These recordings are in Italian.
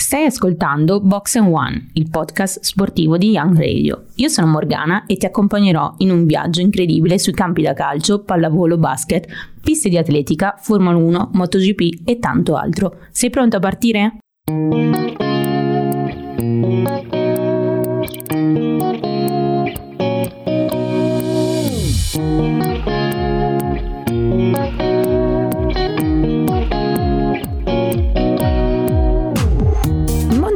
Stai ascoltando Box and One, il podcast sportivo di Young Radio. Io sono Morgana e ti accompagnerò in un viaggio incredibile sui campi da calcio, pallavolo, basket, piste di atletica, Formula 1, MotoGP e tanto altro. Sei pronto a partire?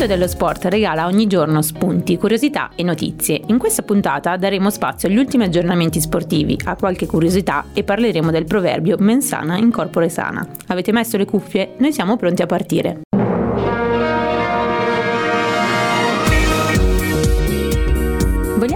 Mondo dello sport regala ogni giorno spunti, curiosità e notizie. In questa puntata daremo spazio agli ultimi aggiornamenti sportivi, a qualche curiosità e parleremo del proverbio mensana in corpore sana. Avete messo le cuffie? Noi siamo pronti a partire.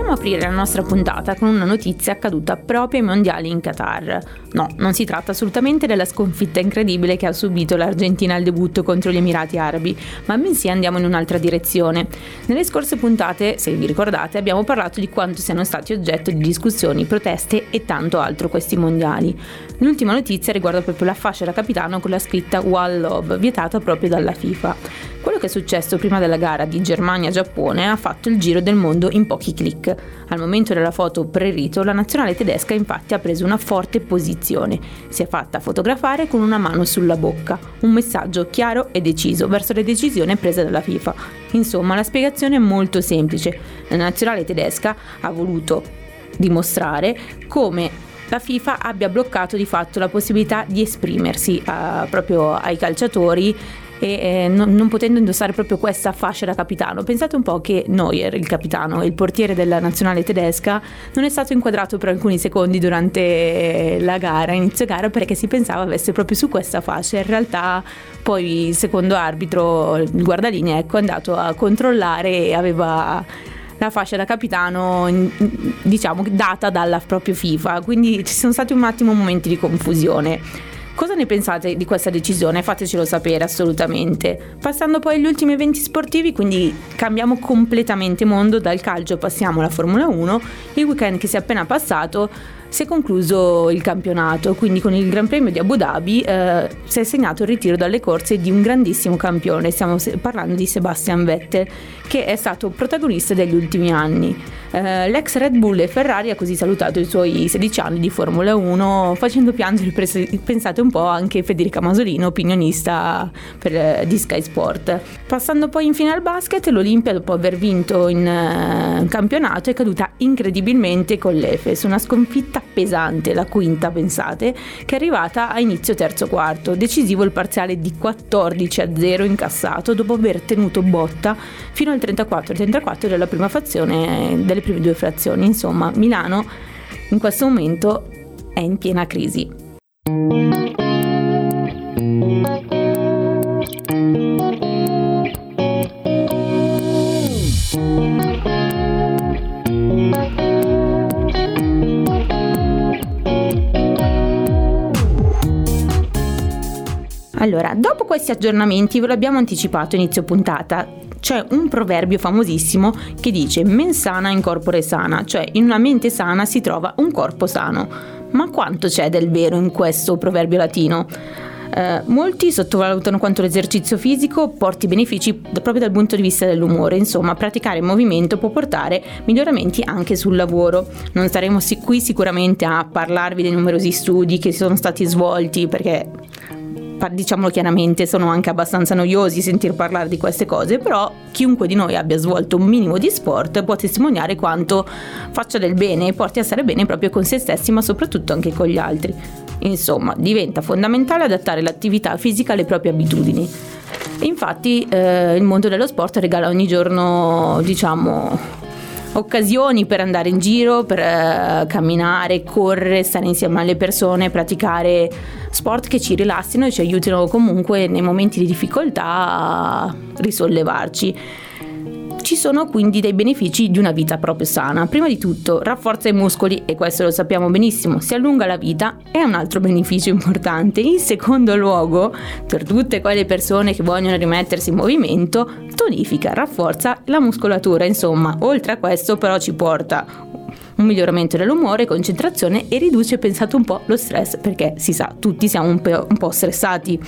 Vogliamo aprire la nostra puntata con una notizia accaduta proprio ai mondiali in Qatar. No, non si tratta assolutamente della sconfitta incredibile che ha subito l'Argentina al debutto contro gli Emirati Arabi, ma bensì andiamo in un'altra direzione. Nelle scorse puntate, se vi ricordate, abbiamo parlato di quanto siano stati oggetto di discussioni, proteste e tanto altro questi mondiali. L'ultima notizia riguarda proprio la fascia da capitano con la scritta One Love, vietata proprio dalla FIFA. Quello che è successo prima della gara di Germania-Giappone ha fatto il giro del mondo in pochi clic. Al momento della foto pre-rito, la nazionale tedesca infatti ha preso una forte posizione. Si è fatta fotografare con una mano sulla bocca, un messaggio chiaro e deciso verso le decisioni prese dalla FIFA. Insomma, la spiegazione è molto semplice. La nazionale tedesca ha voluto dimostrare come la FIFA abbia bloccato di fatto la possibilità di esprimersi uh, proprio ai calciatori e eh, non, non, potendo indossare proprio questa fascia da capitano. Pensate un po' che Neuer, il capitano, il portiere della nazionale tedesca, non è stato inquadrato per alcuni secondi durante la gara, inizio gara, perché si pensava avesse proprio su questa fascia. In realtà poi il secondo arbitro, il guardalinea, ecco, è andato a controllare e aveva la fascia da capitano diciamo data dalla propria FIFA quindi ci sono stati un attimo momenti di confusione Cosa ne pensate di questa decisione? Fatecelo sapere assolutamente. Passando poi agli ultimi eventi sportivi, quindi cambiamo completamente mondo, dal calcio passiamo alla Formula 1. Il weekend che si è appena passato si è concluso il campionato, quindi con il Gran Premio di Abu Dhabi eh, si è segnato il ritiro dalle corse di un grandissimo campione, stiamo parlando di Sebastian Vettel, che è stato protagonista degli ultimi anni. Eh, l'ex Red Bull e Ferrari ha così salutato i suoi 16 anni di Formula 1 facendo piangere, pensate un po', anche Federica Masolino, opinionista per, eh, di Sky Sport. Passando poi in fine al basket, l'Olimpia dopo aver vinto in uh, campionato è caduta incredibilmente con l'Efes, una sconfitta pesante, la quinta pensate, che è arrivata a inizio terzo quarto, decisivo il parziale di 14 a 0 incassato dopo aver tenuto botta fino al 34-34 della prima frazione, delle prime due frazioni. Insomma, Milano in questo momento è in piena crisi. Allora, dopo questi aggiornamenti ve l'abbiamo anticipato inizio puntata, c'è un proverbio famosissimo che dice mens sana in corpore sana, cioè in una mente sana si trova un corpo sano. Ma quanto c'è del vero in questo proverbio latino? Eh, molti sottovalutano quanto l'esercizio fisico porti benefici proprio dal punto di vista dell'umore, insomma praticare movimento può portare miglioramenti anche sul lavoro. Non staremo qui sicuramente a parlarvi dei numerosi studi che sono stati svolti perché diciamolo chiaramente, sono anche abbastanza noiosi sentir parlare di queste cose, però chiunque di noi abbia svolto un minimo di sport può testimoniare quanto faccia del bene e porti a stare bene proprio con se stessi, ma soprattutto anche con gli altri. Insomma, diventa fondamentale adattare l'attività fisica alle proprie abitudini. Infatti eh, il mondo dello sport regala ogni giorno, diciamo, occasioni per andare in giro, per uh, camminare, correre, stare insieme alle persone, praticare sport che ci rilassino e ci aiutino comunque nei momenti di difficoltà a risollevarci. Ci sono quindi dei benefici di una vita proprio sana. Prima di tutto rafforza i muscoli e questo lo sappiamo benissimo, si allunga la vita è un altro beneficio importante. In secondo luogo, per tutte quelle persone che vogliono rimettersi in movimento, tonifica, rafforza la muscolatura, insomma, oltre a questo però ci porta un miglioramento dell'umore, concentrazione e riduce, pensate un po', lo stress, perché si sa, tutti siamo un po', un po stressati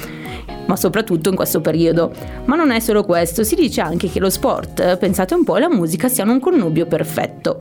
ma soprattutto in questo periodo. Ma non è solo questo, si dice anche che lo sport, pensate un po', e la musica siano un connubio perfetto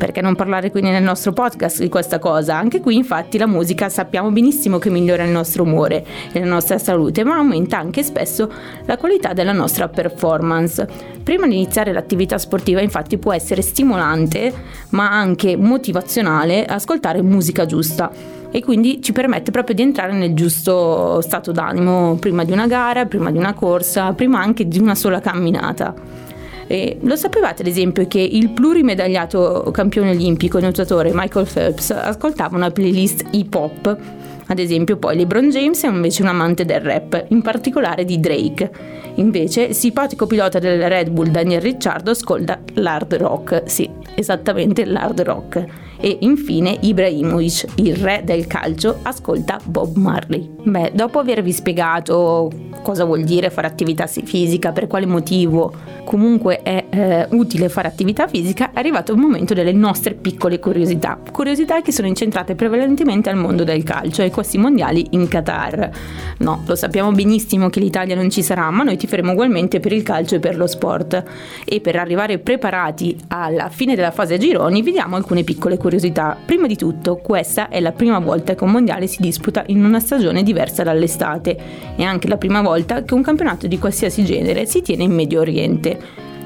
perché non parlare quindi nel nostro podcast di questa cosa? Anche qui infatti la musica sappiamo benissimo che migliora il nostro umore e la nostra salute, ma aumenta anche spesso la qualità della nostra performance. Prima di iniziare l'attività sportiva infatti può essere stimolante ma anche motivazionale ascoltare musica giusta e quindi ci permette proprio di entrare nel giusto stato d'animo prima di una gara, prima di una corsa, prima anche di una sola camminata. E lo sapevate ad esempio che il plurimedagliato campione olimpico nuotatore Michael Phelps ascoltava una playlist hip hop? Ad esempio poi LeBron James è invece un amante del rap, in particolare di Drake. Invece il simpatico pilota del Red Bull Daniel Ricciardo ascolta l'hard rock, sì, esattamente l'hard rock. E infine Ibrahimovic, il re del calcio, ascolta Bob Marley. Beh, dopo avervi spiegato cosa vuol dire fare attività fisica, per quale motivo comunque è eh, utile fare attività fisica, è arrivato il momento delle nostre piccole curiosità. Curiosità che sono incentrate prevalentemente al mondo del calcio e questi mondiali in Qatar. No, lo sappiamo benissimo che l'Italia non ci sarà, ma noi ti faremo ugualmente per il calcio e per lo sport. E per arrivare preparati alla fine della fase a gironi, vediamo alcune piccole curiosità. Prima di tutto, questa è la prima volta che un mondiale si disputa in una stagione diversa dall'estate e anche la prima volta che un campionato di qualsiasi genere si tiene in Medio Oriente.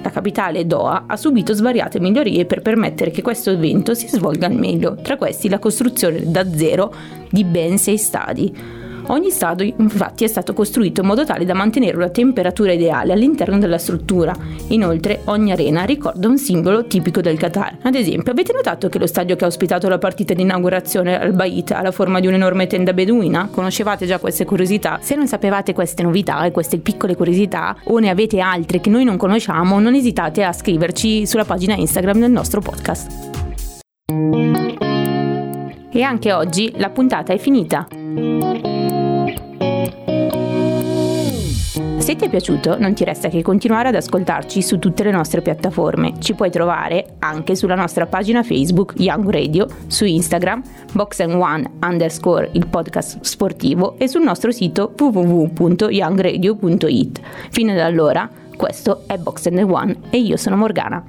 La capitale Doha ha subito svariate migliorie per permettere che questo evento si svolga al meglio, tra questi la costruzione da zero di ben sei stadi. Ogni stadio infatti è stato costruito in modo tale da mantenere una temperatura ideale all'interno della struttura. Inoltre ogni arena ricorda un simbolo tipico del Qatar. Ad esempio, avete notato che lo stadio che ha ospitato la partita di inaugurazione al Bait ha la forma di un'enorme tenda beduina? Conoscevate già queste curiosità? Se non sapevate queste novità e queste piccole curiosità o ne avete altre che noi non conosciamo, non esitate a scriverci sulla pagina Instagram del nostro podcast. E anche oggi la puntata è finita. Ti è piaciuto non ti resta che continuare ad ascoltarci su tutte le nostre piattaforme. Ci puoi trovare anche sulla nostra pagina Facebook Young Radio, su Instagram Box One underscore il podcast sportivo e sul nostro sito www.youngradio.it. Fino ad allora, questo è Box One e io sono Morgana.